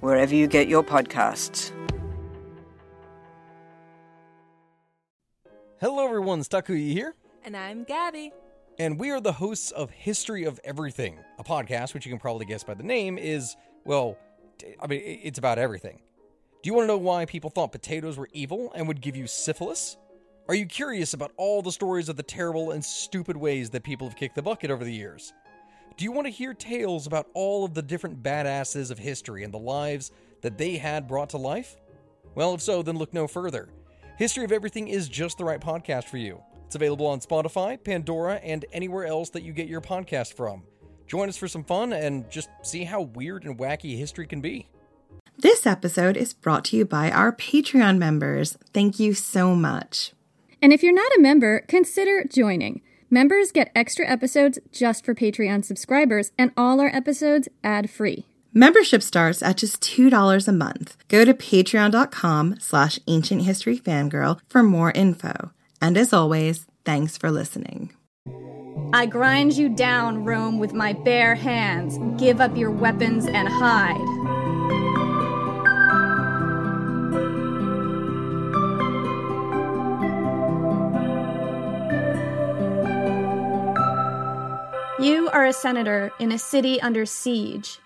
wherever you get your podcasts. Hello, everyone. Takuya here. And I'm Gabby. And we are the hosts of History of Everything, a podcast which you can probably guess by the name is, well, I mean, it's about everything. Do you want to know why people thought potatoes were evil and would give you syphilis? Are you curious about all the stories of the terrible and stupid ways that people have kicked the bucket over the years? Do you want to hear tales about all of the different badasses of history and the lives that they had brought to life? Well, if so, then look no further. History of Everything is just the right podcast for you. It's available on Spotify, Pandora, and anywhere else that you get your podcast from. Join us for some fun and just see how weird and wacky history can be. This episode is brought to you by our Patreon members. Thank you so much. And if you're not a member, consider joining. Members get extra episodes just for Patreon subscribers, and all our episodes ad free. Membership starts at just $2 a month. Go to patreon.com slash ancient history fangirl for more info. And as always, thanks for listening. I grind you down, Rome, with my bare hands. Give up your weapons and hide. You are a senator in a city under siege.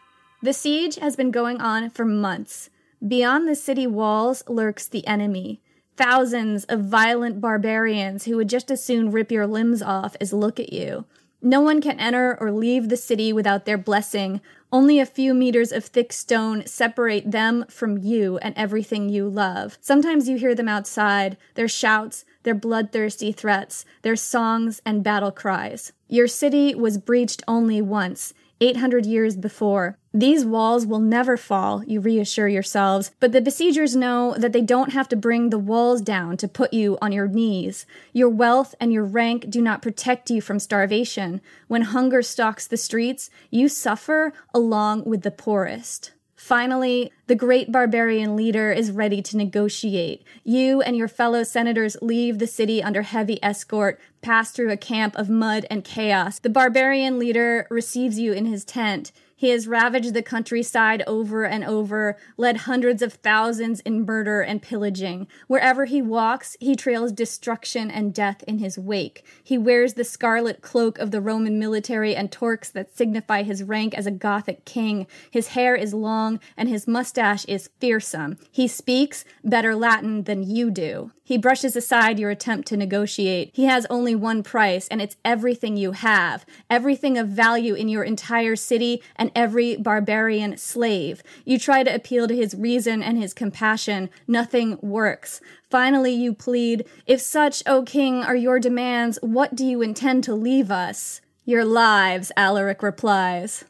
The siege has been going on for months. Beyond the city walls lurks the enemy. Thousands of violent barbarians who would just as soon rip your limbs off as look at you. No one can enter or leave the city without their blessing. Only a few meters of thick stone separate them from you and everything you love. Sometimes you hear them outside, their shouts, their bloodthirsty threats, their songs and battle cries. Your city was breached only once, 800 years before. These walls will never fall, you reassure yourselves, but the besiegers know that they don't have to bring the walls down to put you on your knees. Your wealth and your rank do not protect you from starvation. When hunger stalks the streets, you suffer along with the poorest. Finally, the great barbarian leader is ready to negotiate. You and your fellow senators leave the city under heavy escort, pass through a camp of mud and chaos. The barbarian leader receives you in his tent. He has ravaged the countryside over and over, led hundreds of thousands in murder and pillaging. Wherever he walks, he trails destruction and death in his wake. He wears the scarlet cloak of the Roman military and torques that signify his rank as a Gothic king. His hair is long and his mustache is fearsome. He speaks better Latin than you do. He brushes aside your attempt to negotiate. He has only one price, and it's everything you have, everything of value in your entire city, and every barbarian slave. You try to appeal to his reason and his compassion. Nothing works. Finally, you plead, If such, O king, are your demands, what do you intend to leave us? Your lives, Alaric replies.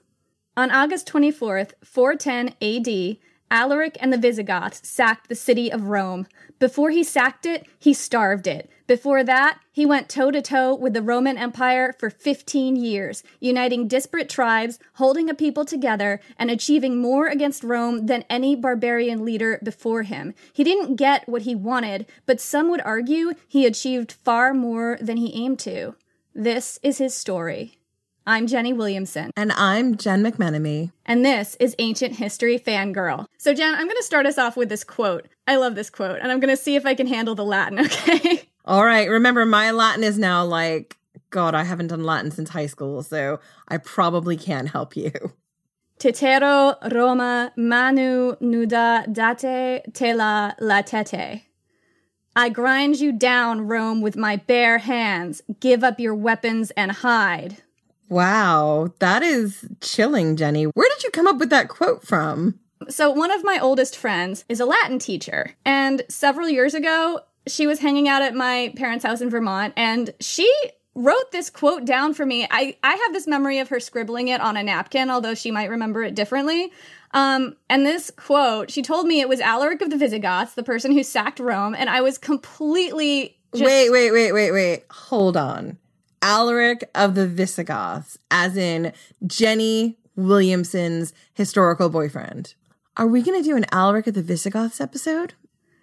On August 24th, 410 AD, Alaric and the Visigoths sacked the city of Rome. Before he sacked it, he starved it. Before that, he went toe to toe with the Roman Empire for 15 years, uniting disparate tribes, holding a people together, and achieving more against Rome than any barbarian leader before him. He didn't get what he wanted, but some would argue he achieved far more than he aimed to. This is his story. I'm Jenny Williamson. And I'm Jen McMenemy. And this is Ancient History Fangirl. So, Jen, I'm going to start us off with this quote. I love this quote, and I'm going to see if I can handle the Latin, okay? All right. Remember, my Latin is now like, God, I haven't done Latin since high school, so I probably can't help you. Titero Roma manu nuda date tela latete. I grind you down, Rome, with my bare hands. Give up your weapons and hide. Wow, that is chilling, Jenny. Where did you come up with that quote from? So, one of my oldest friends is a Latin teacher, and several years ago, she was hanging out at my parents' house in Vermont, and she wrote this quote down for me. I, I have this memory of her scribbling it on a napkin, although she might remember it differently. Um, and this quote, she told me it was Alaric of the Visigoths, the person who sacked Rome, and I was completely just, wait, wait, wait, wait, wait. Hold on. Alaric of the Visigoths, as in Jenny Williamson's historical boyfriend. Are we going to do an Alaric of the Visigoths episode?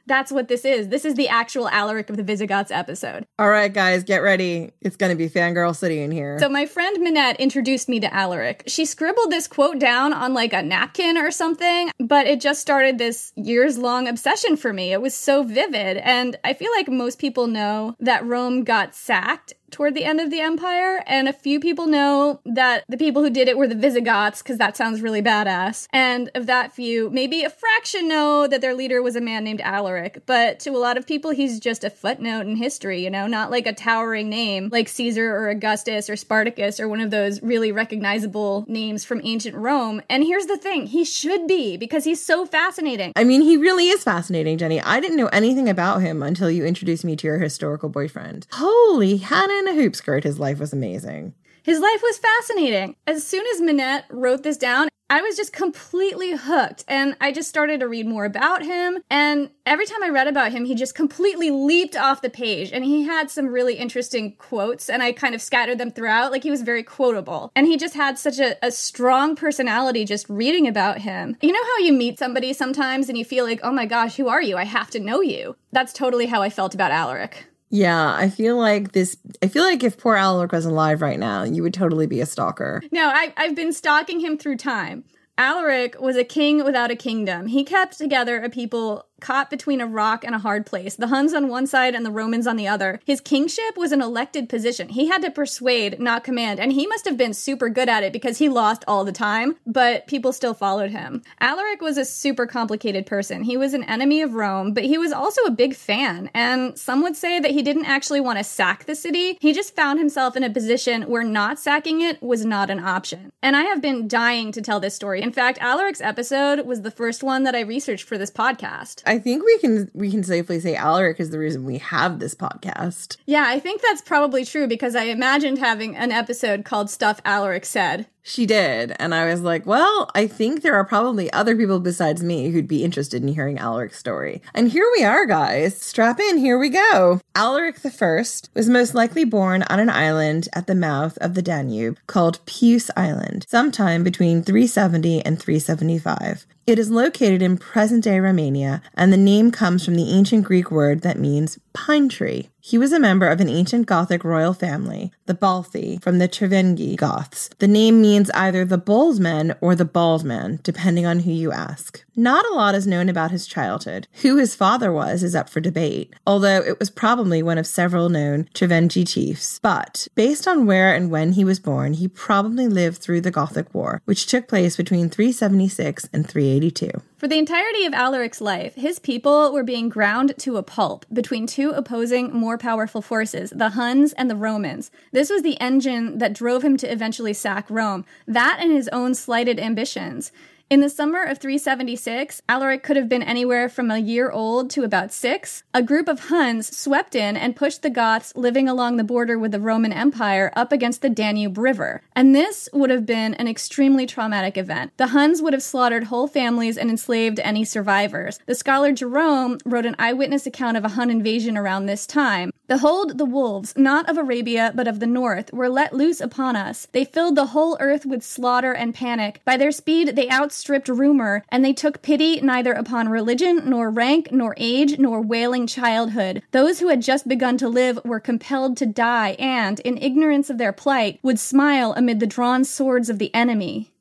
That's what this is. This is the actual Alaric of the Visigoths episode. All right, guys, get ready. It's going to be Fangirl City in here. So, my friend Minette introduced me to Alaric. She scribbled this quote down on like a napkin or something, but it just started this years long obsession for me. It was so vivid. And I feel like most people know that Rome got sacked toward the end of the empire, and a few people know that the people who did it were the Visigoths, because that sounds really badass. And of that few, maybe a fraction know that their leader was a man named Alaric, but to a lot of people, he's just a footnote in history, you know, not like a towering name like Caesar or Augustus or Spartacus or one of those really recognizable names from ancient Rome. And here's the thing he should be, because he's so fascinating. I mean, he really is fascinating, Jenny. I didn't know anything about him until you introduced me to your historical boyfriend. Holy Hannah in a hoop skirt, his life was amazing. His life was fascinating. As soon as Minette wrote this down, I was just completely hooked and I just started to read more about him. And every time I read about him, he just completely leaped off the page and he had some really interesting quotes and I kind of scattered them throughout. Like he was very quotable and he just had such a, a strong personality just reading about him. You know how you meet somebody sometimes and you feel like, oh my gosh, who are you? I have to know you. That's totally how I felt about Alaric. Yeah, I feel like this. I feel like if poor Alaric was alive right now, you would totally be a stalker. No, I, I've been stalking him through time. Alaric was a king without a kingdom. He kept together a people caught between a rock and a hard place, the Huns on one side and the Romans on the other. His kingship was an elected position. He had to persuade, not command, and he must have been super good at it because he lost all the time, but people still followed him. Alaric was a super complicated person. He was an enemy of Rome, but he was also a big fan, and some would say that he didn't actually want to sack the city. He just found himself in a position where not sacking it was not an option. And I have been dying to tell this story. In fact, Alaric's episode was the first one that I researched for this podcast. I think we can we can safely say Alaric is the reason we have this podcast. Yeah, I think that's probably true because I imagined having an episode called Stuff Alaric Said. She did. And I was like, well, I think there are probably other people besides me who'd be interested in hearing Alaric's story. And here we are, guys. Strap in, here we go. Alaric I was most likely born on an island at the mouth of the Danube called Peuce Island, sometime between 370 and 375. It is located in present day Romania, and the name comes from the ancient Greek word that means pine tree. He was a member of an ancient Gothic royal family, the Balthi, from the Tervingi Goths. The name means either the bold men or the bald man, depending on who you ask. Not a lot is known about his childhood. Who his father was is up for debate, although it was probably one of several known Tervingi chiefs. But based on where and when he was born, he probably lived through the Gothic War, which took place between 376 and 382. For the entirety of Alaric's life, his people were being ground to a pulp between two opposing, more powerful forces, the Huns and the Romans. This was the engine that drove him to eventually sack Rome, that and his own slighted ambitions. In the summer of 376, Alaric could have been anywhere from a year old to about six. A group of Huns swept in and pushed the Goths living along the border with the Roman Empire up against the Danube River. And this would have been an extremely traumatic event. The Huns would have slaughtered whole families and enslaved any survivors. The scholar Jerome wrote an eyewitness account of a Hun invasion around this time. Behold, the wolves, not of Arabia, but of the north, were let loose upon us. They filled the whole earth with slaughter and panic. By their speed, they outstripped rumor, and they took pity neither upon religion, nor rank, nor age, nor wailing childhood. Those who had just begun to live were compelled to die, and, in ignorance of their plight, would smile amid the drawn swords of the enemy.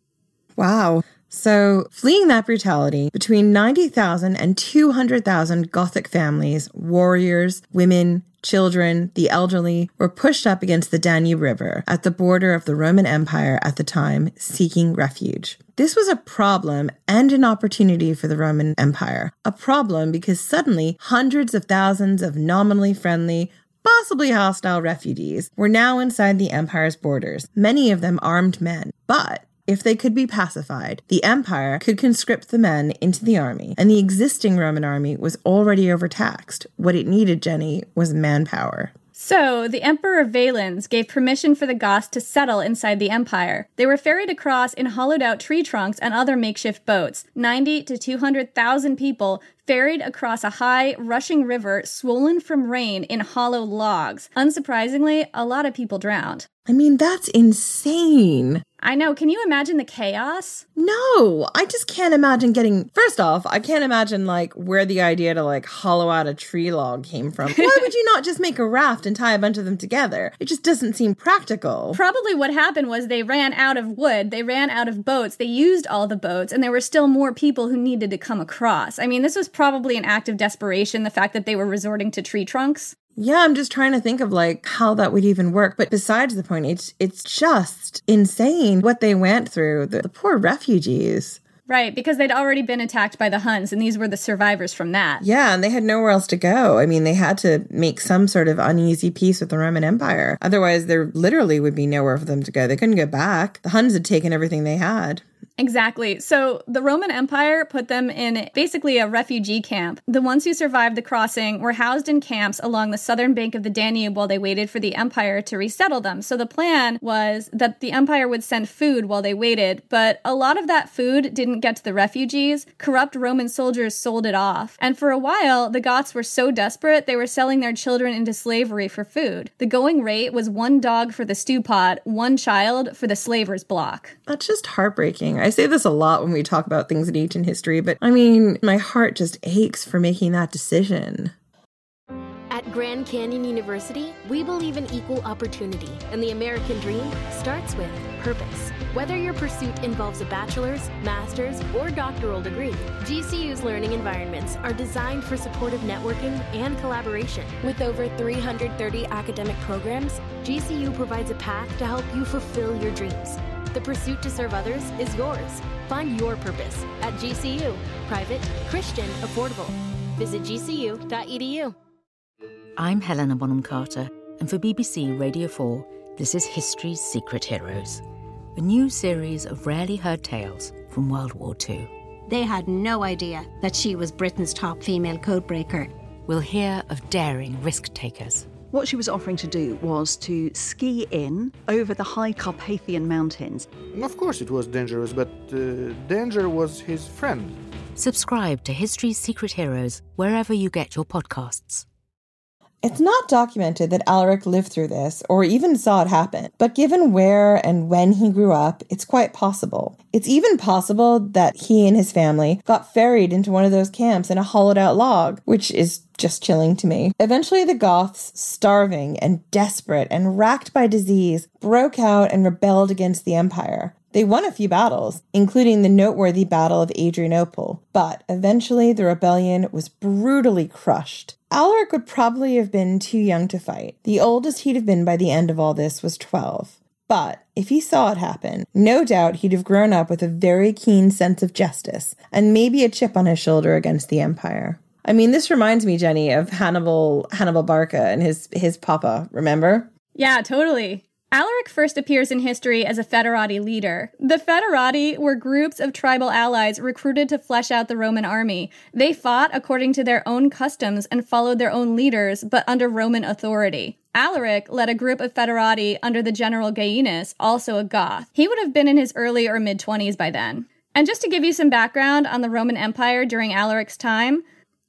Wow. So, fleeing that brutality, between 90,000 and 200,000 Gothic families, warriors, women, children, the elderly were pushed up against the Danube River at the border of the Roman Empire at the time, seeking refuge. This was a problem and an opportunity for the Roman Empire. A problem because suddenly hundreds of thousands of nominally friendly, possibly hostile refugees were now inside the empire's borders, many of them armed men. But if they could be pacified, the empire could conscript the men into the army, and the existing Roman army was already overtaxed. What it needed, Jenny, was manpower. So, the Emperor Valens gave permission for the Goths to settle inside the empire. They were ferried across in hollowed out tree trunks and other makeshift boats. 90 to 200,000 people ferried across a high, rushing river swollen from rain in hollow logs. Unsurprisingly, a lot of people drowned. I mean, that's insane. I know. Can you imagine the chaos? No, I just can't imagine getting. First off, I can't imagine like where the idea to like hollow out a tree log came from. Why would you not just make a raft and tie a bunch of them together? It just doesn't seem practical. Probably what happened was they ran out of wood, they ran out of boats, they used all the boats, and there were still more people who needed to come across. I mean, this was probably an act of desperation, the fact that they were resorting to tree trunks. Yeah, I'm just trying to think of like how that would even work. But besides the point, it's it's just insane what they went through. The, the poor refugees. Right, because they'd already been attacked by the Huns, and these were the survivors from that. Yeah, and they had nowhere else to go. I mean, they had to make some sort of uneasy peace with the Roman Empire. Otherwise, there literally would be nowhere for them to go. They couldn't go back. The Huns had taken everything they had. Exactly. So the Roman Empire put them in basically a refugee camp. The ones who survived the crossing were housed in camps along the southern bank of the Danube while they waited for the empire to resettle them. So the plan was that the empire would send food while they waited, but a lot of that food didn't get to the refugees. Corrupt Roman soldiers sold it off. And for a while, the Goths were so desperate they were selling their children into slavery for food. The going rate was one dog for the stew pot, one child for the slaver's block. That's just heartbreaking. I say this a lot when we talk about things in ancient history, but I mean, my heart just aches for making that decision. At Grand Canyon University, we believe in equal opportunity, and the American dream starts with purpose. Whether your pursuit involves a bachelor's, master's, or doctoral degree, GCU's learning environments are designed for supportive networking and collaboration. With over 330 academic programs, GCU provides a path to help you fulfill your dreams. The pursuit to serve others is yours. Find your purpose at GCU. Private, Christian, affordable. Visit gcu.edu. I'm Helena Bonham Carter, and for BBC Radio 4, this is History's Secret Heroes, a new series of rarely heard tales from World War II. They had no idea that she was Britain's top female codebreaker. We'll hear of daring risk takers. What she was offering to do was to ski in over the high Carpathian mountains. Of course, it was dangerous, but uh, danger was his friend. Subscribe to History's Secret Heroes wherever you get your podcasts. It's not documented that Alaric lived through this or even saw it happen, but given where and when he grew up, it's quite possible. It's even possible that he and his family got ferried into one of those camps in a hollowed out log, which is just chilling to me. Eventually, the Goths, starving and desperate and racked by disease, broke out and rebelled against the empire. They won a few battles, including the noteworthy Battle of Adrianople, but eventually the rebellion was brutally crushed. Alaric would probably have been too young to fight. The oldest he'd have been by the end of all this was 12. But if he saw it happen, no doubt he'd have grown up with a very keen sense of justice and maybe a chip on his shoulder against the empire. I mean, this reminds me, Jenny, of Hannibal Hannibal Barca and his his papa. Remember? Yeah, totally. Alaric first appears in history as a Foederati leader. The Foederati were groups of tribal allies recruited to flesh out the Roman army. They fought according to their own customs and followed their own leaders, but under Roman authority. Alaric led a group of Foederati under the general Gainas, also a Goth. He would have been in his early or mid 20s by then. And just to give you some background on the Roman Empire during Alaric's time,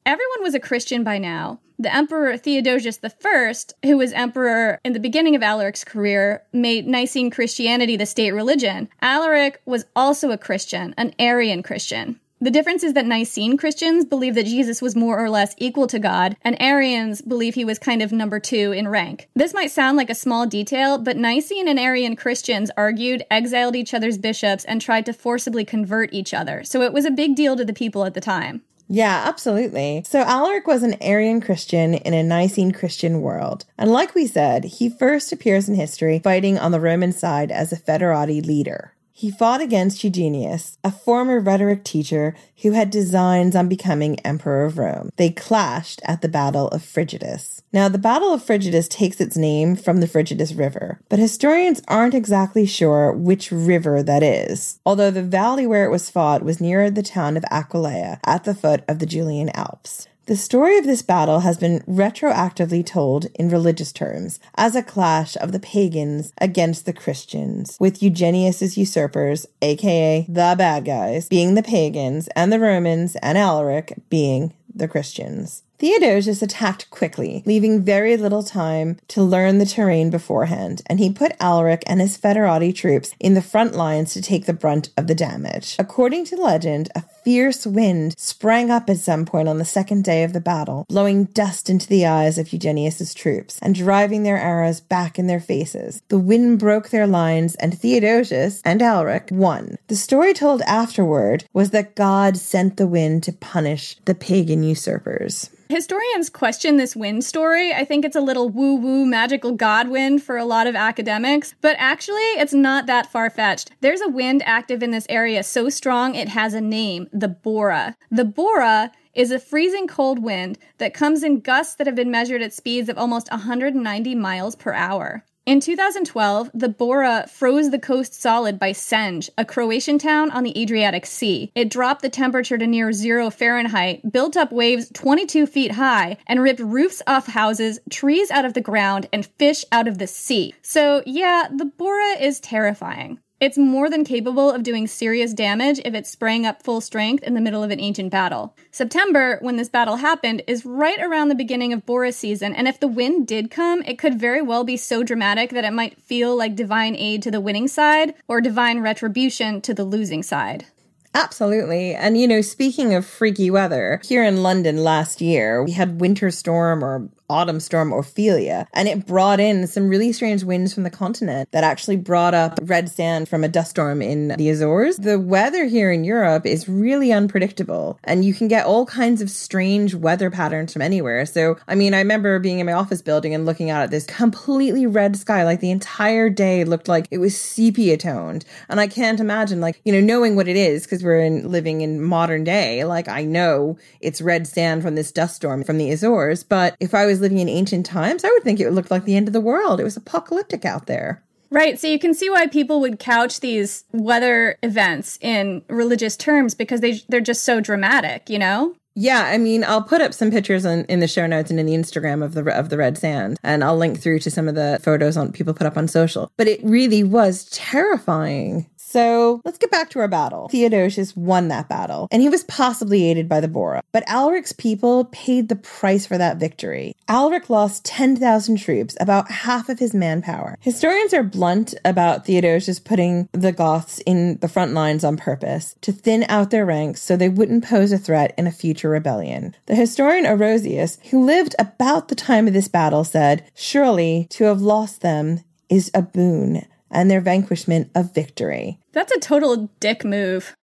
everyone was a Christian by now. The Emperor Theodosius I, who was emperor in the beginning of Alaric's career, made Nicene Christianity the state religion. Alaric was also a Christian, an Arian Christian. The difference is that Nicene Christians believe that Jesus was more or less equal to God, and Arians believe he was kind of number two in rank. This might sound like a small detail, but Nicene and Arian Christians argued, exiled each other's bishops, and tried to forcibly convert each other, so it was a big deal to the people at the time. Yeah, absolutely. So Alaric was an Arian Christian in a Nicene Christian world. And like we said, he first appears in history fighting on the Roman side as a foederati leader. He fought against Eugenius, a former rhetoric teacher who had designs on becoming emperor of Rome. They clashed at the Battle of Frigidus. Now, the Battle of Frigidus takes its name from the Frigidus River, but historians aren't exactly sure which river that is, although the valley where it was fought was near the town of Aquileia at the foot of the Julian Alps. The story of this battle has been retroactively told in religious terms as a clash of the pagans against the Christians, with Eugenius's usurpers, aka the bad guys, being the pagans, and the Romans and Alaric being the Christians. Theodosius attacked quickly, leaving very little time to learn the terrain beforehand, and he put Alaric and his Foederati troops in the front lines to take the brunt of the damage. According to legend, a fierce wind sprang up at some point on the second day of the battle, blowing dust into the eyes of Eugenius's troops and driving their arrows back in their faces. The wind broke their lines, and Theodosius and Alaric won. The story told afterward was that God sent the wind to punish the pagan usurpers. Historians question this wind story. I think it's a little woo woo magical god wind for a lot of academics, but actually, it's not that far fetched. There's a wind active in this area so strong it has a name the Bora. The Bora is a freezing cold wind that comes in gusts that have been measured at speeds of almost 190 miles per hour. In 2012, the Bora froze the coast solid by Senj, a Croatian town on the Adriatic Sea. It dropped the temperature to near zero Fahrenheit, built up waves 22 feet high, and ripped roofs off houses, trees out of the ground, and fish out of the sea. So, yeah, the Bora is terrifying. It's more than capable of doing serious damage if it sprang up full strength in the middle of an ancient battle. September, when this battle happened, is right around the beginning of Bora's season, and if the wind did come, it could very well be so dramatic that it might feel like divine aid to the winning side or divine retribution to the losing side. Absolutely. And, you know, speaking of freaky weather, here in London last year, we had winter storm or autumn storm Ophelia, and it brought in some really strange winds from the continent that actually brought up red sand from a dust storm in the Azores. The weather here in Europe is really unpredictable, and you can get all kinds of strange weather patterns from anywhere. So, I mean, I remember being in my office building and looking out at this completely red sky, like the entire day looked like it was sepia toned. And I can't imagine, like, you know, knowing what it is, because we're in, living in modern day, like, I know it's red sand from this dust storm from the Azores, but if I was was living in ancient times, I would think it looked like the end of the world. It was apocalyptic out there. Right. So you can see why people would couch these weather events in religious terms because they they're just so dramatic, you know? Yeah, I mean, I'll put up some pictures in, in the show notes and in the Instagram of the of the red sand, and I'll link through to some of the photos on people put up on social. But it really was terrifying. So let's get back to our battle. Theodosius won that battle, and he was possibly aided by the Bora. But Alaric's people paid the price for that victory. Alaric lost 10,000 troops, about half of his manpower. Historians are blunt about Theodosius putting the Goths in the front lines on purpose to thin out their ranks so they wouldn't pose a threat in a future rebellion. The historian Orosius, who lived about the time of this battle, said, Surely to have lost them is a boon and their vanquishment of victory. That's a total dick move.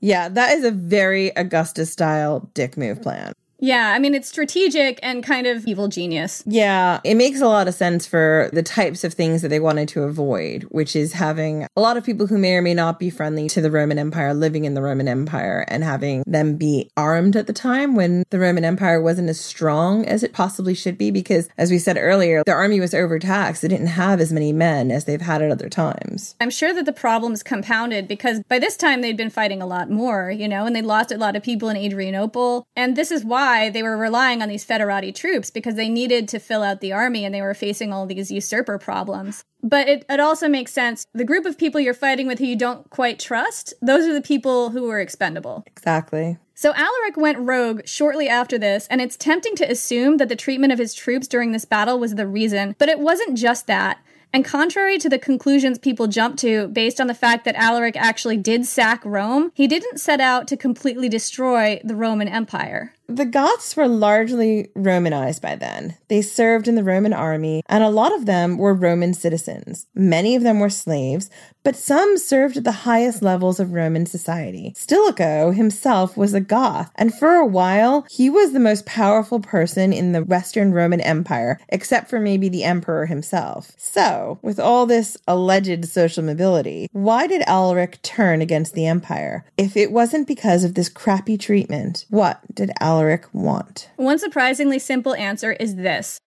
Yeah, that is a very Augustus style dick move plan. Yeah, I mean, it's strategic and kind of evil genius. Yeah, it makes a lot of sense for the types of things that they wanted to avoid, which is having a lot of people who may or may not be friendly to the Roman Empire living in the Roman Empire and having them be armed at the time when the Roman Empire wasn't as strong as it possibly should be. Because, as we said earlier, the army was overtaxed. They didn't have as many men as they've had at other times. I'm sure that the problems compounded because by this time they'd been fighting a lot more, you know, and they lost a lot of people in Adrianople. And this is why why they were relying on these foederati troops because they needed to fill out the army and they were facing all these usurper problems. But it, it also makes sense. The group of people you're fighting with who you don't quite trust, those are the people who are expendable. Exactly. So Alaric went rogue shortly after this, and it's tempting to assume that the treatment of his troops during this battle was the reason, but it wasn't just that. And contrary to the conclusions people jump to based on the fact that Alaric actually did sack Rome, he didn't set out to completely destroy the Roman Empire. The Goths were largely Romanized by then. They served in the Roman army, and a lot of them were Roman citizens. Many of them were slaves, but some served at the highest levels of Roman society. Stilicho himself was a Goth, and for a while, he was the most powerful person in the Western Roman Empire, except for maybe the emperor himself. So, with all this alleged social mobility, why did Alaric turn against the empire? If it wasn't because of this crappy treatment, what did Alaric Alaric want? One surprisingly simple answer is this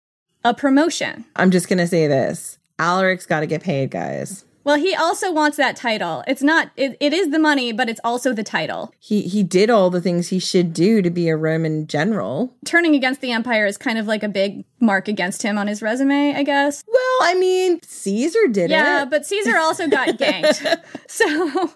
a promotion. I'm just going to say this Alaric's got to get paid, guys. Well, he also wants that title. It's not it, it is the money, but it's also the title. He he did all the things he should do to be a Roman general. Turning against the empire is kind of like a big mark against him on his resume, I guess. Well, I mean, Caesar did Yeah, it. Yeah, but Caesar also got ganked. So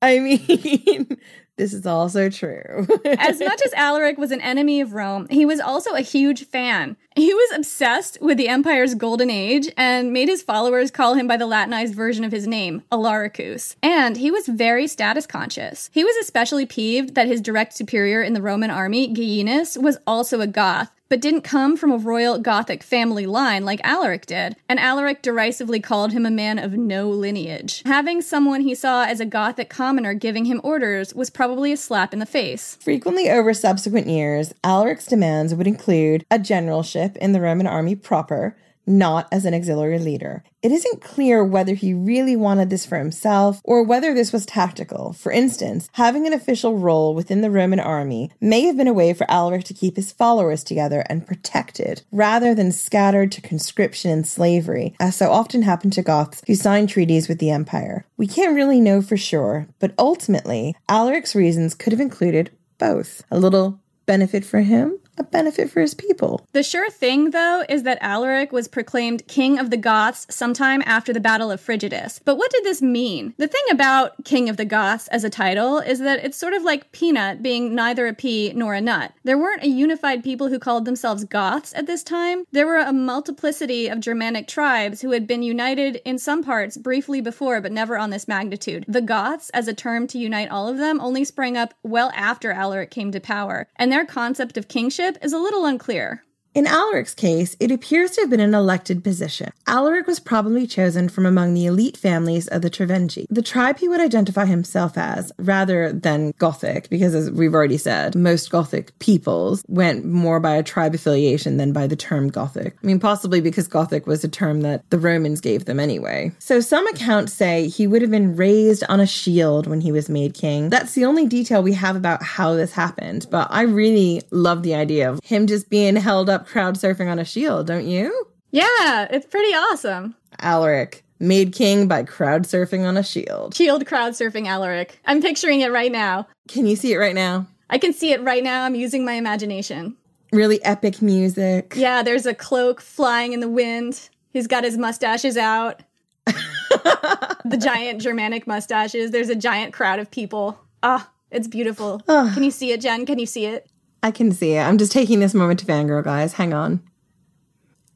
I mean, this is also true. as much as Alaric was an enemy of Rome, he was also a huge fan. He was obsessed with the empire's golden age and made his followers call him by the Latinized version of his name, Alaricus. And he was very status conscious. He was especially peeved that his direct superior in the Roman army, Gallienus, was also a Goth, but didn't come from a royal Gothic family line like Alaric did, and Alaric derisively called him a man of no lineage. Having someone he saw as a Gothic commoner giving him orders was probably a slap in the face. Frequently over subsequent years, Alaric's demands would include a generalship in the Roman army proper, not as an auxiliary leader. It isn't clear whether he really wanted this for himself or whether this was tactical. For instance, having an official role within the Roman army may have been a way for Alaric to keep his followers together and protected, rather than scattered to conscription and slavery, as so often happened to Goths who signed treaties with the empire. We can't really know for sure, but ultimately, Alaric's reasons could have included both. A little benefit for him, a benefit for his people. The sure thing, though, is that Alaric was proclaimed king of the Goths sometime after the Battle of Frigidus. But what did this mean? The thing about king of the Goths as a title is that it's sort of like peanut being neither a pea nor a nut. There weren't a unified people who called themselves Goths at this time. There were a multiplicity of Germanic tribes who had been united in some parts briefly before, but never on this magnitude. The Goths, as a term to unite all of them, only sprang up well after Alaric came to power, and their concept of kingship is a little unclear. In Alaric's case, it appears to have been an elected position. Alaric was probably chosen from among the elite families of the Tervingi, the tribe he would identify himself as, rather than Gothic, because as we've already said, most Gothic peoples went more by a tribe affiliation than by the term Gothic. I mean, possibly because Gothic was a term that the Romans gave them anyway. So some accounts say he would have been raised on a shield when he was made king. That's the only detail we have about how this happened, but I really love the idea of him just being held up crowd surfing on a shield, don't you? Yeah, it's pretty awesome. Alaric, made king by crowd surfing on a shield. Shield crowd surfing Alaric. I'm picturing it right now. Can you see it right now? I can see it right now. I'm using my imagination. Really epic music. Yeah, there's a cloak flying in the wind. He's got his mustaches out. the giant Germanic mustaches. There's a giant crowd of people. Ah, it's beautiful. Ah. Can you see it, Jen? Can you see it? I can see it. I'm just taking this moment to fangirl, guys. Hang on.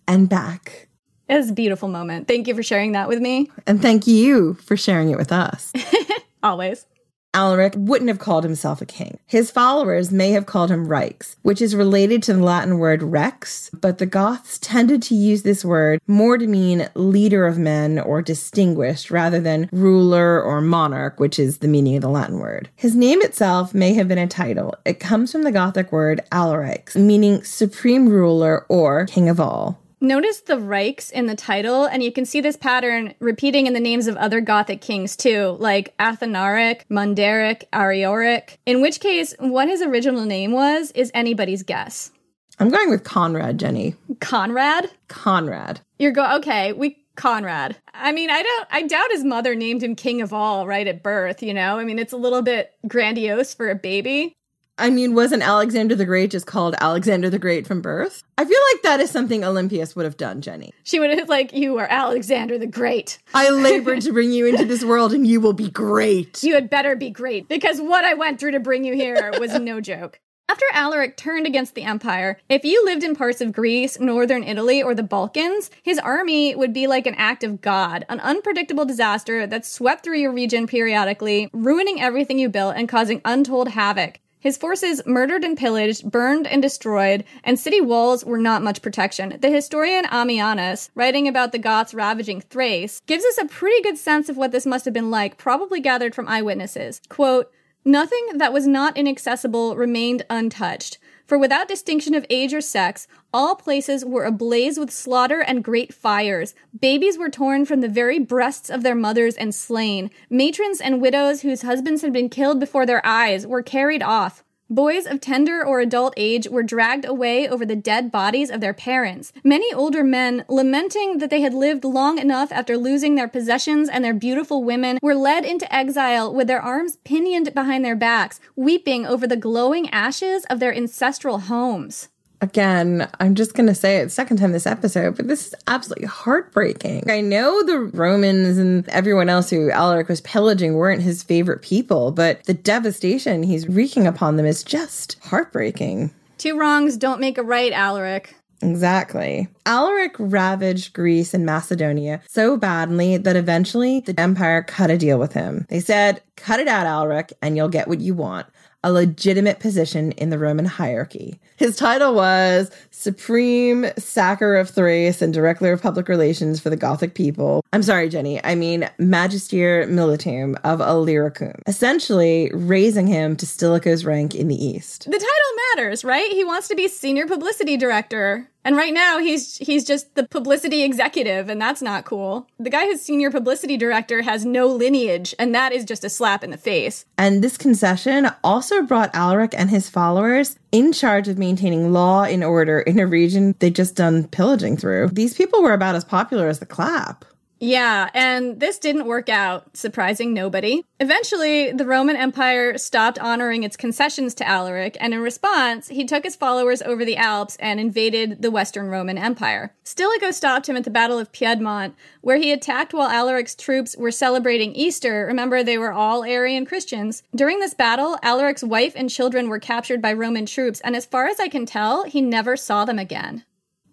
And back. It was a beautiful moment. Thank you for sharing that with me. And thank you for sharing it with us. Always. Alaric wouldn't have called himself a king. His followers may have called him Rex, which is related to the Latin word rex, but the Goths tended to use this word more to mean leader of men or distinguished rather than ruler or monarch, which is the meaning of the Latin word. His name itself may have been a title. It comes from the Gothic word Alarix, meaning supreme ruler or king of all. Notice the Reichs in the title, and you can see this pattern repeating in the names of other Gothic kings too, like Athanaric, Munderic, Arioric. In which case, what his original name was is anybody's guess. I'm going with Conrad, Jenny. Conrad? Conrad. You're go okay, we Conrad. I mean, I don't I doubt his mother named him king of all right at birth, you know? I mean, it's a little bit grandiose for a baby. I mean, wasn't Alexander the Great just called Alexander the Great from birth? I feel like that is something Olympias would have done, Jenny. She would have like, you are Alexander the Great. I labored to bring you into this world and you will be great. You had better be great because what I went through to bring you here was no joke. After Alaric turned against the empire, if you lived in parts of Greece, northern Italy, or the Balkans, his army would be like an act of God, an unpredictable disaster that swept through your region periodically, ruining everything you built and causing untold havoc. His forces murdered and pillaged, burned and destroyed, and city walls were not much protection. The historian Ammianus, writing about the Goths ravaging Thrace, gives us a pretty good sense of what this must have been like, probably gathered from eyewitnesses. Quote, Nothing that was not inaccessible remained untouched. For without distinction of age or sex, all places were ablaze with slaughter and great fires. Babies were torn from the very breasts of their mothers and slain. Matrons and widows whose husbands had been killed before their eyes were carried off. Boys of tender or adult age were dragged away over the dead bodies of their parents. Many older men, lamenting that they had lived long enough after losing their possessions and their beautiful women, were led into exile with their arms pinioned behind their backs, weeping over the glowing ashes of their ancestral homes again, I'm just going to say it second time this episode, but this is absolutely heartbreaking. I know the Romans and everyone else who Alaric was pillaging weren't his favorite people, but the devastation he's wreaking upon them is just heartbreaking. Two wrongs don't make a right, Alaric. Exactly. Alaric ravaged Greece and Macedonia so badly that eventually the empire cut a deal with him. They said, Cut it out, Alaric, and you'll get what you want a legitimate position in the Roman hierarchy. His title was Supreme Sacer of Thrace and Director of Public Relations for the Gothic people. I'm sorry, Jenny, I mean Magister Militum of Illyricum, essentially raising him to Stilicho's rank in the East. The title matters, right? He wants to be Senior Publicity Director. And right now he's he's just the publicity executive and that's not cool. The guy who's senior publicity director has no lineage and that is just a slap in the face. And this concession also brought Alaric and his followers in charge of maintaining law and order in a region they'd just done pillaging through. These people were about as popular as the clap. Yeah, and this didn't work out, surprising nobody. Eventually, the Roman Empire stopped honoring its concessions to Alaric, and in response, he took his followers over the Alps and invaded the Western Roman Empire. Stilicho stopped him at the Battle of Piedmont, where he attacked while Alaric's troops were celebrating Easter. Remember, they were all Arian Christians. During this battle, Alaric's wife and children were captured by Roman troops, and as far as I can tell, he never saw them again.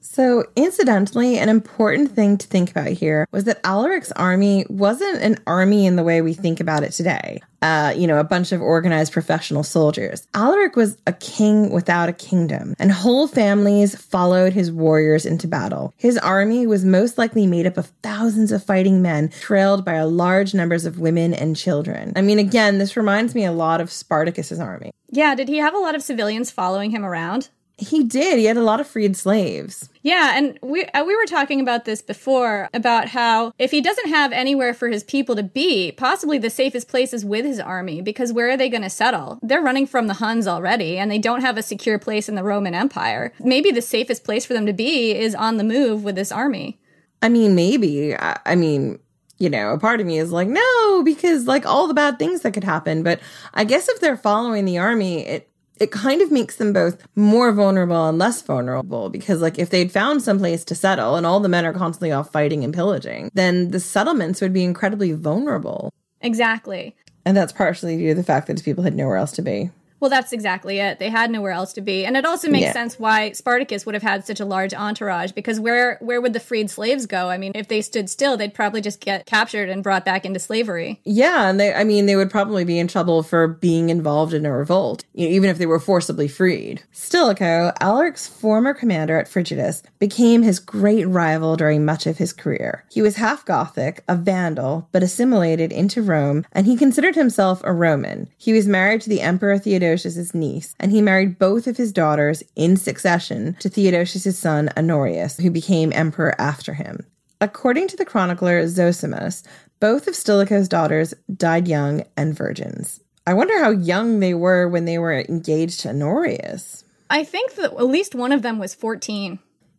So, incidentally, an important thing to think about here was that Alaric's army wasn't an army in the way we think about it today. Uh, you know, a bunch of organized professional soldiers. Alaric was a king without a kingdom, and whole families followed his warriors into battle. His army was most likely made up of thousands of fighting men, trailed by large numbers of women and children. I mean, again, this reminds me a lot of Spartacus's army. Yeah, did he have a lot of civilians following him around? He did. He had a lot of freed slaves. Yeah, and we uh, we were talking about this before about how if he doesn't have anywhere for his people to be, possibly the safest place is with his army because where are they going to settle? They're running from the Huns already and they don't have a secure place in the Roman Empire. Maybe the safest place for them to be is on the move with this army. I mean, maybe. I, I mean, you know, a part of me is like, no, because like all the bad things that could happen. But I guess if they're following the army, it it kind of makes them both more vulnerable and less vulnerable because like if they'd found some place to settle and all the men are constantly off fighting and pillaging then the settlements would be incredibly vulnerable. Exactly. And that's partially due to the fact that people had nowhere else to be well, that's exactly it. They had nowhere else to be, and it also makes yeah. sense why Spartacus would have had such a large entourage. Because where where would the freed slaves go? I mean, if they stood still, they'd probably just get captured and brought back into slavery. Yeah, and they, I mean, they would probably be in trouble for being involved in a revolt, you know, even if they were forcibly freed. Stilicho, Alaric's former commander at Frigidus, became his great rival during much of his career. He was half Gothic, a Vandal, but assimilated into Rome, and he considered himself a Roman. He was married to the Emperor Theodosius Theodosius' niece, and he married both of his daughters in succession to Theodosius' son Honorius, who became emperor after him. According to the chronicler Zosimus, both of Stilicho's daughters died young and virgins. I wonder how young they were when they were engaged to Honorius. I think that at least one of them was 14.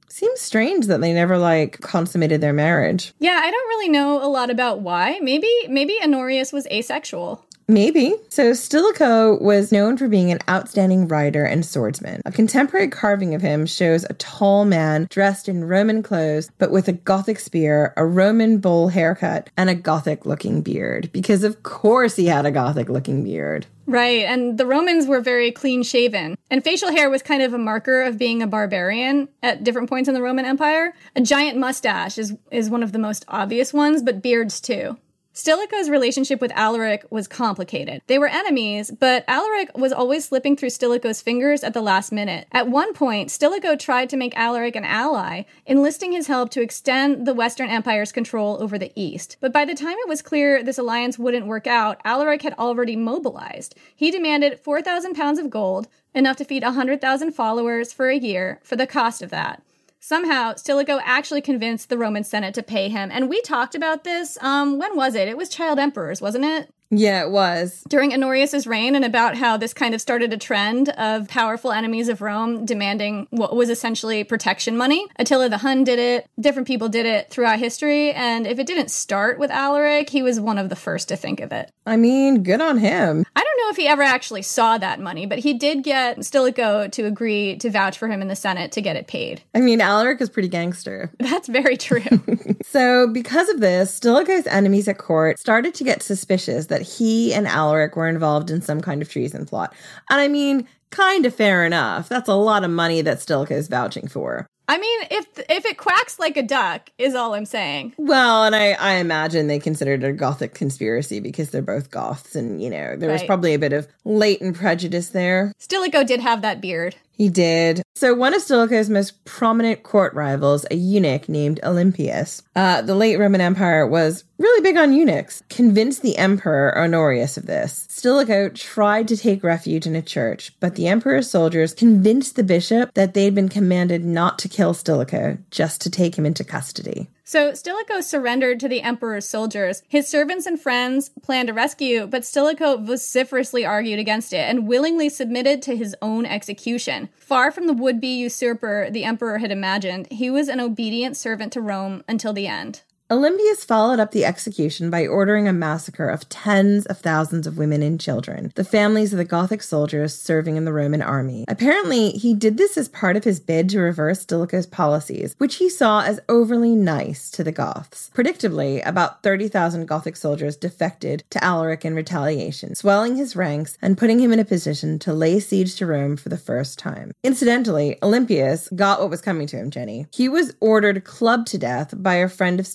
Seems strange that they never like consummated their marriage. Yeah, I don't really know a lot about why. Maybe maybe Honorius was asexual. Maybe. So Stilicho was known for being an outstanding rider and swordsman. A contemporary carving of him shows a tall man dressed in Roman clothes, but with a Gothic spear, a Roman bull haircut, and a Gothic looking beard. Because of course he had a Gothic looking beard. Right, and the Romans were very clean shaven. And facial hair was kind of a marker of being a barbarian at different points in the Roman Empire. A giant mustache is, is one of the most obvious ones, but beards too. Stilicho's relationship with Alaric was complicated. They were enemies, but Alaric was always slipping through Stilicho's fingers at the last minute. At one point, Stilicho tried to make Alaric an ally, enlisting his help to extend the Western Empire's control over the East. But by the time it was clear this alliance wouldn't work out, Alaric had already mobilized. He demanded 4,000 pounds of gold, enough to feed 100,000 followers for a year, for the cost of that. Somehow, Stilicho actually convinced the Roman Senate to pay him. And we talked about this. Um, when was it? It was Child Emperors, wasn't it? Yeah, it was. During Honorius's reign, and about how this kind of started a trend of powerful enemies of Rome demanding what was essentially protection money. Attila the Hun did it, different people did it throughout history, and if it didn't start with Alaric, he was one of the first to think of it. I mean, good on him. I don't know if he ever actually saw that money, but he did get Stilicho to agree to vouch for him in the Senate to get it paid. I mean, Alaric is pretty gangster. That's very true. so, because of this, Stilicho's enemies at court started to get suspicious that he and Alaric were involved in some kind of treason plot. And I mean, kind of fair enough. That's a lot of money that Stilicho is vouching for. I mean, if if it quacks like a duck, is all I'm saying. Well, and I, I imagine they considered it a Gothic conspiracy because they're both Goths, and you know there was probably a bit of latent prejudice there. Stilicho did have that beard. He did. So, one of Stilicho's most prominent court rivals, a eunuch named Olympius, uh, the late Roman Empire was really big on eunuchs, convinced the emperor Honorius of this. Stilicho tried to take refuge in a church, but the emperor's soldiers convinced the bishop that they'd been commanded not to kill Stilicho, just to take him into custody. So Stilicho surrendered to the emperor's soldiers. His servants and friends planned a rescue, but Stilicho vociferously argued against it and willingly submitted to his own execution. Far from the would-be usurper the emperor had imagined, he was an obedient servant to Rome until the end. Olympius followed up the execution by ordering a massacre of tens of thousands of women and children, the families of the Gothic soldiers serving in the Roman army. Apparently, he did this as part of his bid to reverse Stilicho's policies, which he saw as overly nice to the Goths. Predictably, about 30,000 Gothic soldiers defected to Alaric in retaliation, swelling his ranks and putting him in a position to lay siege to Rome for the first time. Incidentally, Olympius got what was coming to him, Jenny. He was ordered clubbed to death by a friend of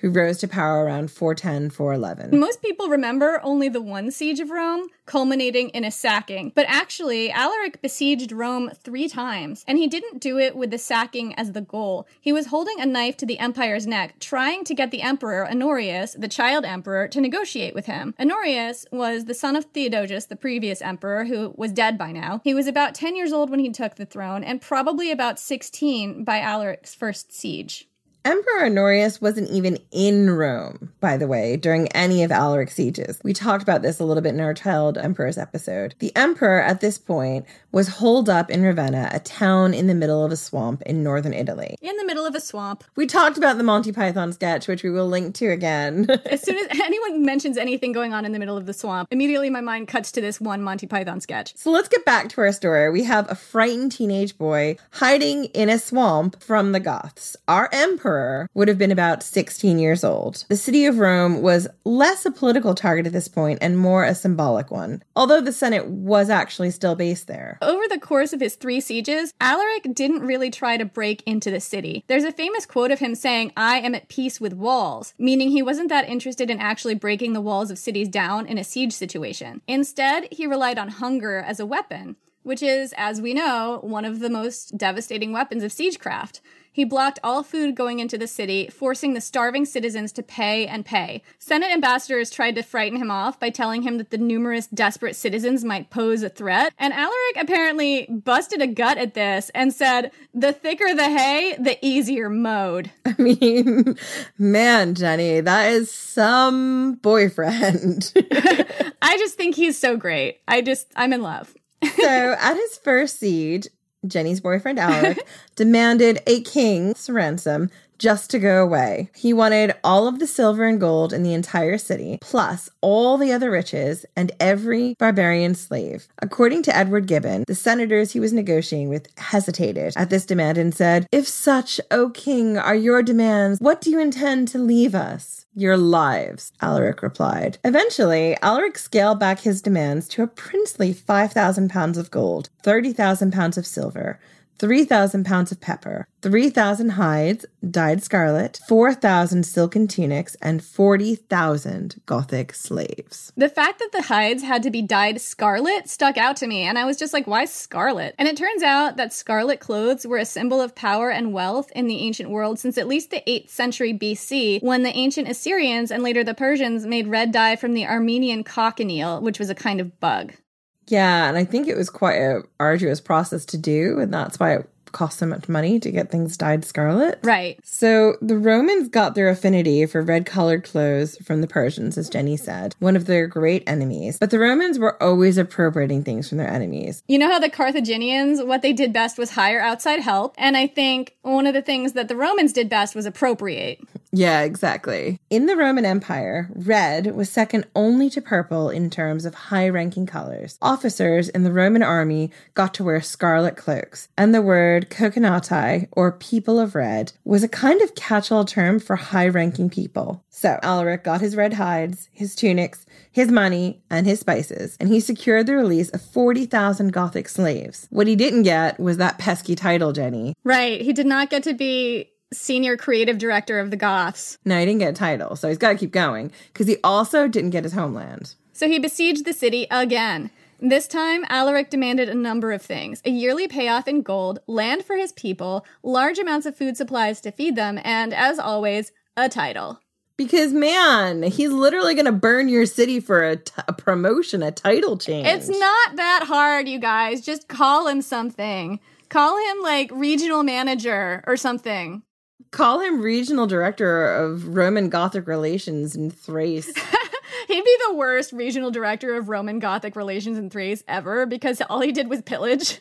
Who rose to power around 410, 411. Most people remember only the one siege of Rome, culminating in a sacking. But actually, Alaric besieged Rome three times, and he didn't do it with the sacking as the goal. He was holding a knife to the empire's neck, trying to get the emperor, Honorius, the child emperor, to negotiate with him. Honorius was the son of Theodosius, the previous emperor, who was dead by now. He was about 10 years old when he took the throne, and probably about 16 by Alaric's first siege. Emperor Honorius wasn't even in Rome, by the way, during any of Alaric's sieges. We talked about this a little bit in our Child Emperors episode. The emperor at this point was holed up in Ravenna, a town in the middle of a swamp in northern Italy. In the middle of a swamp. We talked about the Monty Python sketch, which we will link to again. As soon as anyone mentions anything going on in the middle of the swamp, immediately my mind cuts to this one Monty Python sketch. So let's get back to our story. We have a frightened teenage boy hiding in a swamp from the Goths. Our emperor would have been about 16 years old. The city of Rome was less a political target at this point and more a symbolic one, although the Senate was actually still based there. Over the course of his three sieges, Alaric didn't really try to break into the city. There's a famous quote of him saying, I am at peace with walls, meaning he wasn't that interested in actually breaking the walls of cities down in a siege situation. Instead, he relied on hunger as a weapon which is, as we know, one of the most devastating weapons of siegecraft. He blocked all food going into the city, forcing the starving citizens to pay and pay. Senate ambassadors tried to frighten him off by telling him that the numerous desperate citizens might pose a threat, and Alaric apparently busted a gut at this and said, The thicker the hay, the easier mode. I mean, man, Jenny, that is some boyfriend. I just think he's so great. I just, I'm in love. so at his first siege, Jenny's boyfriend Alec, demanded a king's ransom just to go away. He wanted all of the silver and gold in the entire city, plus all the other riches and every barbarian slave. According to Edward Gibbon, the senators he was negotiating with hesitated at this demand and said, If such, O king, are your demands, what do you intend to leave us? Your lives, Alaric replied. Eventually, Alaric scaled back his demands to a princely 5,000 pounds of gold, 30,000 pounds of silver, 3,000 pounds of pepper, 3,000 hides dyed scarlet, 4,000 silken tunics, and 40,000 Gothic slaves. The fact that the hides had to be dyed scarlet stuck out to me, and I was just like, why scarlet? And it turns out that scarlet clothes were a symbol of power and wealth in the ancient world since at least the 8th century BC, when the ancient Assyrians and later the Persians made red dye from the Armenian cochineal, which was a kind of bug. Yeah, and I think it was quite a arduous process to do, and that's why it cost so much money to get things dyed scarlet. Right. So the Romans got their affinity for red colored clothes from the Persians, as Jenny said, one of their great enemies. But the Romans were always appropriating things from their enemies. You know how the Carthaginians, what they did best was hire outside help. And I think one of the things that the Romans did best was appropriate. Yeah, exactly. In the Roman Empire, red was second only to purple in terms of high ranking colors. Officers in the Roman army got to wear scarlet cloaks, and the word coccinati, or people of red, was a kind of catch all term for high ranking people. So Alaric got his red hides, his tunics, his money, and his spices, and he secured the release of 40,000 Gothic slaves. What he didn't get was that pesky title, Jenny. Right. He did not get to be senior creative director of the Goths. No, he didn't get a title, so he's got to keep going because he also didn't get his homeland. So he besieged the city again. This time, Alaric demanded a number of things a yearly payoff in gold, land for his people, large amounts of food supplies to feed them, and, as always, a title. Because, man, he's literally going to burn your city for a, t- a promotion, a title change. It's not that hard, you guys. Just call him something. Call him like regional manager or something. Call him regional director of Roman Gothic relations in Thrace. He'd be the worst regional director of Roman Gothic relations in Thrace ever because all he did was pillage.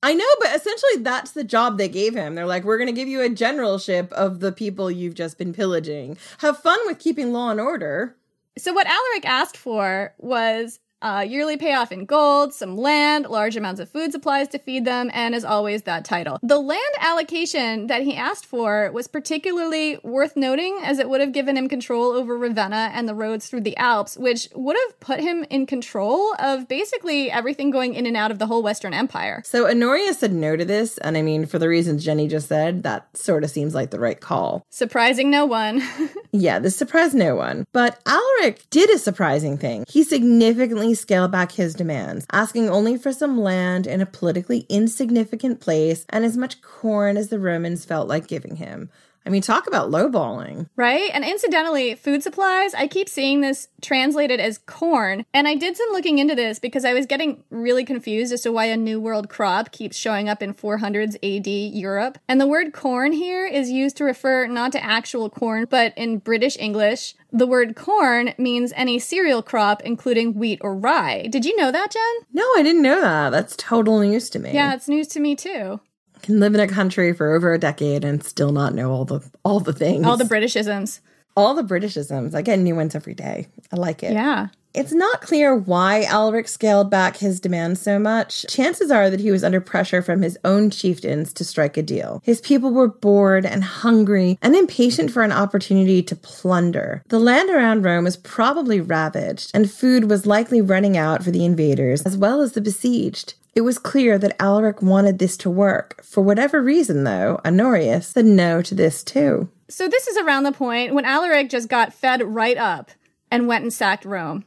I know, but essentially that's the job they gave him. They're like, we're going to give you a generalship of the people you've just been pillaging. Have fun with keeping law and order. So, what Alaric asked for was uh, yearly payoff in gold, some land, large amounts of food supplies to feed them, and as always, that title. The land allocation that he asked for was particularly worth noting as it would have given him control over Ravenna and the roads through the Alps, which would have put him in control of basically everything going in and out of the whole Western Empire. So Honorius said no to this, and I mean, for the reasons Jenny just said, that sort of seems like the right call. Surprising no one. yeah, this surprised no one. But Alaric did a surprising thing. He significantly scale back his demands, asking only for some land in a politically insignificant place and as much corn as the Romans felt like giving him. I mean, talk about lowballing. Right? And incidentally, food supplies, I keep seeing this translated as corn. And I did some looking into this because I was getting really confused as to why a New World crop keeps showing up in 400s AD Europe. And the word corn here is used to refer not to actual corn, but in British English, the word corn means any cereal crop, including wheat or rye. Did you know that, Jen? No, I didn't know that. That's total news to me. Yeah, it's news to me too can live in a country for over a decade and still not know all the all the things. All the Britishisms. All the Britishisms. I get new ones every day. I like it. Yeah. It's not clear why Alaric scaled back his demands so much. Chances are that he was under pressure from his own chieftains to strike a deal. His people were bored and hungry and impatient for an opportunity to plunder. The land around Rome was probably ravaged, and food was likely running out for the invaders as well as the besieged. It was clear that Alaric wanted this to work. For whatever reason, though, Honorius said no to this too. So, this is around the point when Alaric just got fed right up and went and sacked Rome.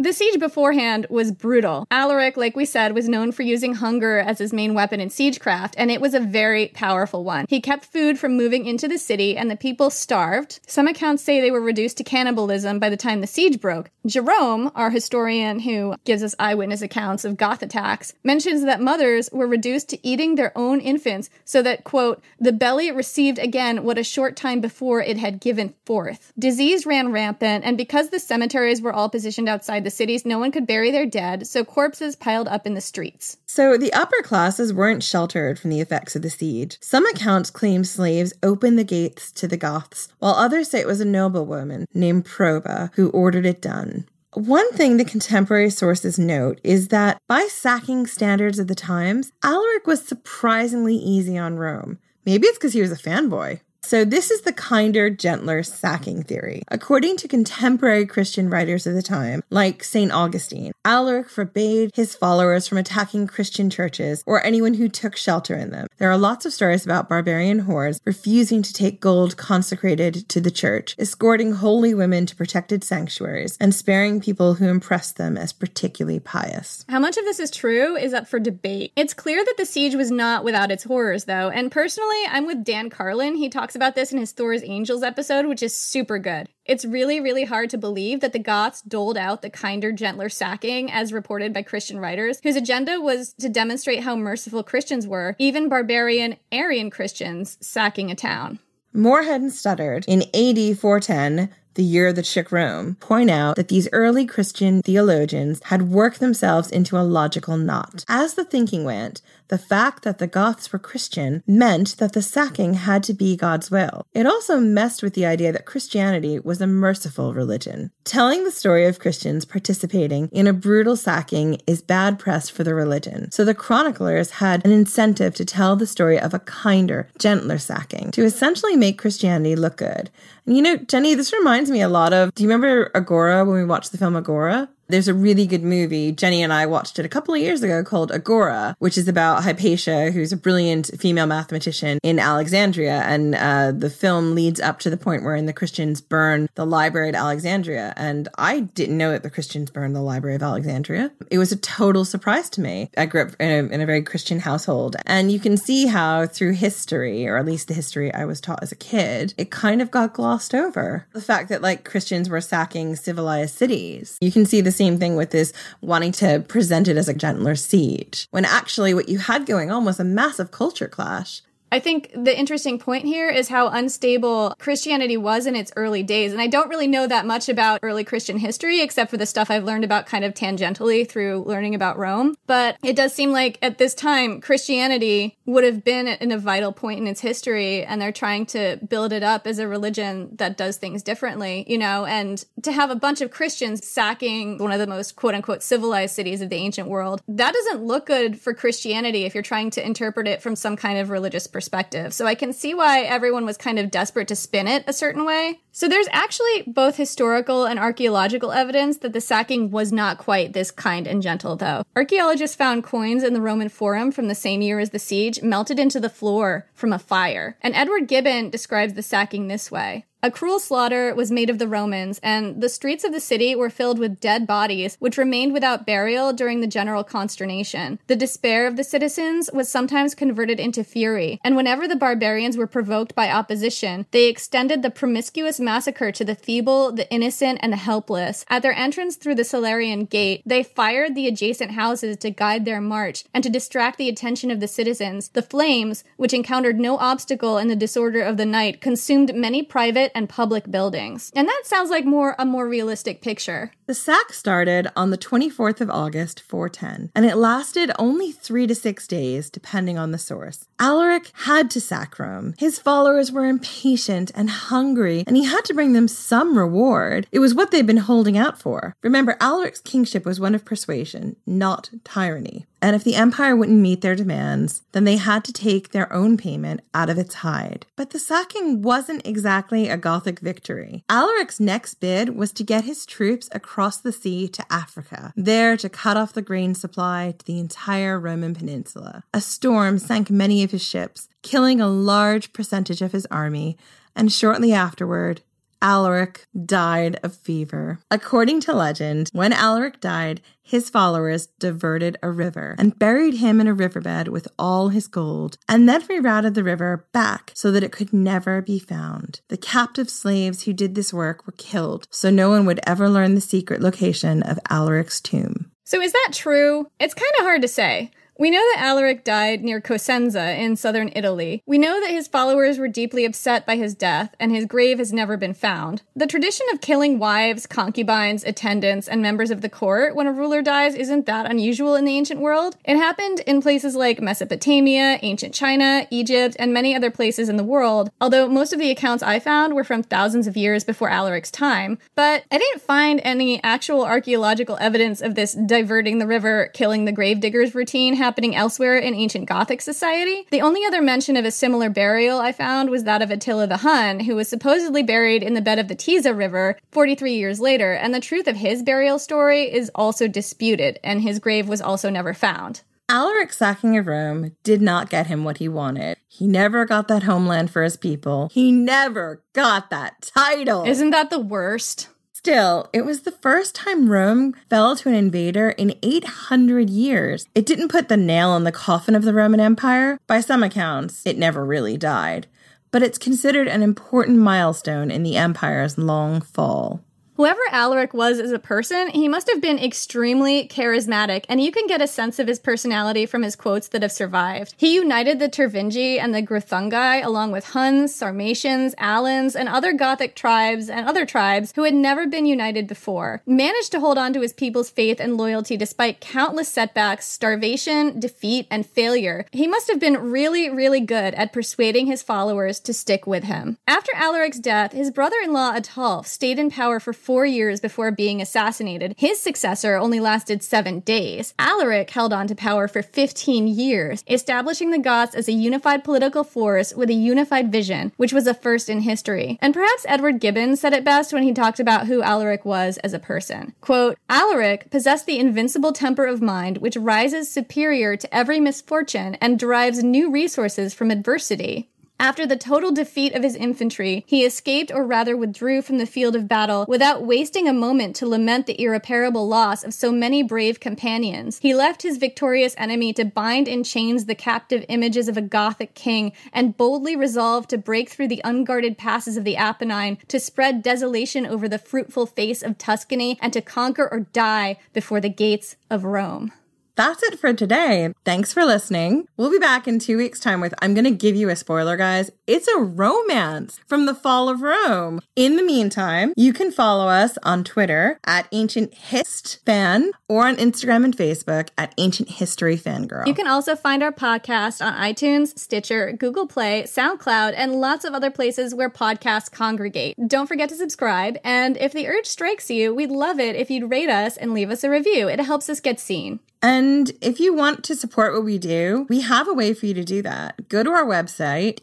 The siege beforehand was brutal. Alaric, like we said, was known for using hunger as his main weapon in siegecraft, and it was a very powerful one. He kept food from moving into the city, and the people starved. Some accounts say they were reduced to cannibalism by the time the siege broke. Jerome, our historian who gives us eyewitness accounts of Goth attacks, mentions that mothers were reduced to eating their own infants so that, quote, the belly received again what a short time before it had given forth. Disease ran rampant, and because the cemeteries were all positioned outside cities, no one could bury their dead, so corpses piled up in the streets. So the upper classes weren't sheltered from the effects of the siege. Some accounts claim slaves opened the gates to the Goths, while others say it was a noblewoman named Proba who ordered it done. One thing the contemporary sources note is that by sacking standards of the times, Alaric was surprisingly easy on Rome. Maybe it's because he was a fanboy. So, this is the kinder, gentler sacking theory. According to contemporary Christian writers of the time, like St. Augustine, Alaric forbade his followers from attacking Christian churches or anyone who took shelter in them. There are lots of stories about barbarian hordes refusing to take gold consecrated to the church, escorting holy women to protected sanctuaries, and sparing people who impressed them as particularly pious. How much of this is true is up for debate. It's clear that the siege was not without its horrors, though, and personally, I'm with Dan Carlin. He talks talks about this in his Thor's Angels episode, which is super good. It's really, really hard to believe that the Goths doled out the kinder, gentler sacking as reported by Christian writers, whose agenda was to demonstrate how merciful Christians were, even barbarian Arian Christians sacking a town. Moorhead and Stuttard in AD 410 the year of the shook Rome, point out that these early Christian theologians had worked themselves into a logical knot. As the thinking went, the fact that the Goths were Christian meant that the sacking had to be God's will. It also messed with the idea that Christianity was a merciful religion. Telling the story of Christians participating in a brutal sacking is bad press for the religion, so the chroniclers had an incentive to tell the story of a kinder, gentler sacking, to essentially make Christianity look good. You know, Jenny, this reminds me a lot of do you remember Agora when we watched the film Agora? There's a really good movie. Jenny and I watched it a couple of years ago called Agora, which is about Hypatia, who's a brilliant female mathematician in Alexandria. And uh, the film leads up to the point wherein the Christians burn the library at Alexandria. And I didn't know that the Christians burned the library of Alexandria. It was a total surprise to me. I grew up in a, in a very Christian household. And you can see how through history, or at least the history I was taught as a kid, it kind of got glossed over. The fact that like Christians were sacking civilized cities. You can see this same thing with this wanting to present it as a gentler siege, when actually what you had going on was a massive culture clash. I think the interesting point here is how unstable Christianity was in its early days. And I don't really know that much about early Christian history, except for the stuff I've learned about kind of tangentially through learning about Rome. But it does seem like at this time, Christianity would have been in a vital point in its history. And they're trying to build it up as a religion that does things differently, you know, and to have a bunch of Christians sacking one of the most quote unquote civilized cities of the ancient world, that doesn't look good for Christianity if you're trying to interpret it from some kind of religious perspective perspective. So I can see why everyone was kind of desperate to spin it a certain way. So there's actually both historical and archaeological evidence that the sacking was not quite this kind and gentle, though. Archaeologists found coins in the Roman Forum from the same year as the siege melted into the floor from a fire. And Edward Gibbon describes the sacking this way. A cruel slaughter was made of the Romans, and the streets of the city were filled with dead bodies, which remained without burial during the general consternation. The despair of the citizens was sometimes converted into fury, and whenever the barbarians were provoked by opposition, they extended the promiscuous massacre to the feeble, the innocent, and the helpless. At their entrance through the Salarian Gate, they fired the adjacent houses to guide their march and to distract the attention of the citizens. The flames, which encountered no obstacle in the disorder of the night, consumed many private private and public buildings. And that sounds like more a more realistic picture. The sack started on the 24th of August, 410, and it lasted only three to six days, depending on the source. Alaric had to sack Rome. His followers were impatient and hungry, and he had to bring them some reward. It was what they'd been holding out for. Remember, Alaric's kingship was one of persuasion, not tyranny. And if the empire wouldn't meet their demands, then they had to take their own payment out of its hide. But the sacking wasn't exactly a Gothic victory. Alaric's next bid was to get his troops across the sea to Africa, there to cut off the grain supply to the entire Roman peninsula. A storm sank many of his ships, killing a large percentage of his army, and shortly afterward, Alaric died of fever. According to legend, when Alaric died, his followers diverted a river and buried him in a riverbed with all his gold, and then rerouted the river back so that it could never be found. The captive slaves who did this work were killed, so no one would ever learn the secret location of Alaric's tomb. So, is that true? It's kind of hard to say. We know that Alaric died near Cosenza in southern Italy. We know that his followers were deeply upset by his death, and his grave has never been found. The tradition of killing wives, concubines, attendants, and members of the court when a ruler dies isn't that unusual in the ancient world. It happened in places like Mesopotamia, ancient China, Egypt, and many other places in the world, although most of the accounts I found were from thousands of years before Alaric's time. But I didn't find any actual archaeological evidence of this diverting the river, killing the gravediggers routine happening elsewhere in ancient Gothic society. The only other mention of a similar burial I found was that of Attila the Hun, who was supposedly buried in the bed of the Tisa River 43 years later, and the truth of his burial story is also disputed, and his grave was also never found. Alaric's sacking of Rome did not get him what he wanted. He never got that homeland for his people. He never got that title. Isn't that the worst? Still, it was the first time Rome fell to an invader in 800 years. It didn't put the nail in the coffin of the Roman Empire. By some accounts, it never really died. but it's considered an important milestone in the empire's long fall. Whoever Alaric was as a person, he must have been extremely charismatic, and you can get a sense of his personality from his quotes that have survived. He united the Tervingi and the Greuthungi along with Huns, Sarmatians, Alans, and other Gothic tribes and other tribes who had never been united before, managed to hold on to his people's faith and loyalty despite countless setbacks, starvation, defeat, and failure. He must have been really, really good at persuading his followers to stick with him. After Alaric's death, his brother-in-law Ataulf stayed in power for four years before being assassinated. His successor only lasted seven days. Alaric held on to power for 15 years, establishing the Goths as a unified political force with a unified vision, which was a first in history. And perhaps Edward Gibbon said it best when he talked about who Alaric was as a person. Quote, Alaric possessed the invincible temper of mind which rises superior to every misfortune and derives new resources from adversity. After the total defeat of his infantry, he escaped or rather withdrew from the field of battle without wasting a moment to lament the irreparable loss of so many brave companions. He left his victorious enemy to bind in chains the captive images of a Gothic king and boldly resolved to break through the unguarded passes of the Apennine, to spread desolation over the fruitful face of Tuscany, and to conquer or die before the gates of Rome. That's it for today. Thanks for listening. We'll be back in two weeks' time with I'm going to give you a spoiler, guys. It's a romance from the fall of Rome. In the meantime, you can follow us on Twitter at Ancient Hist Fan or on Instagram and Facebook at Ancient History Fangirl. You can also find our podcast on iTunes, Stitcher, Google Play, SoundCloud, and lots of other places where podcasts congregate. Don't forget to subscribe, and if the urge strikes you, we'd love it if you'd rate us and leave us a review. It helps us get seen. And if you want to support what we do, we have a way for you to do that. Go to our website,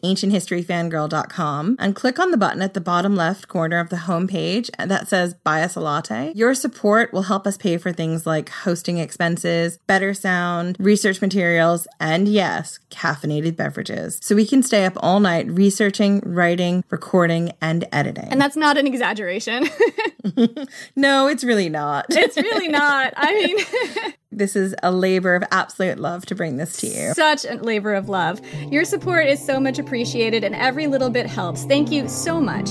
ancienthistoryfangirl.com, and click on the button at the bottom left corner of the homepage that says Buy Us a Latte. Your support will help us pay for things like hosting expenses, better sound, research materials, and yes, caffeinated beverages. So we can stay up all night researching, writing, recording, and editing. And that's not an exaggeration. no, it's really not. it's really not. I mean, This is a labor of absolute love to bring this to you. Such a labor of love. Your support is so much appreciated, and every little bit helps. Thank you so much.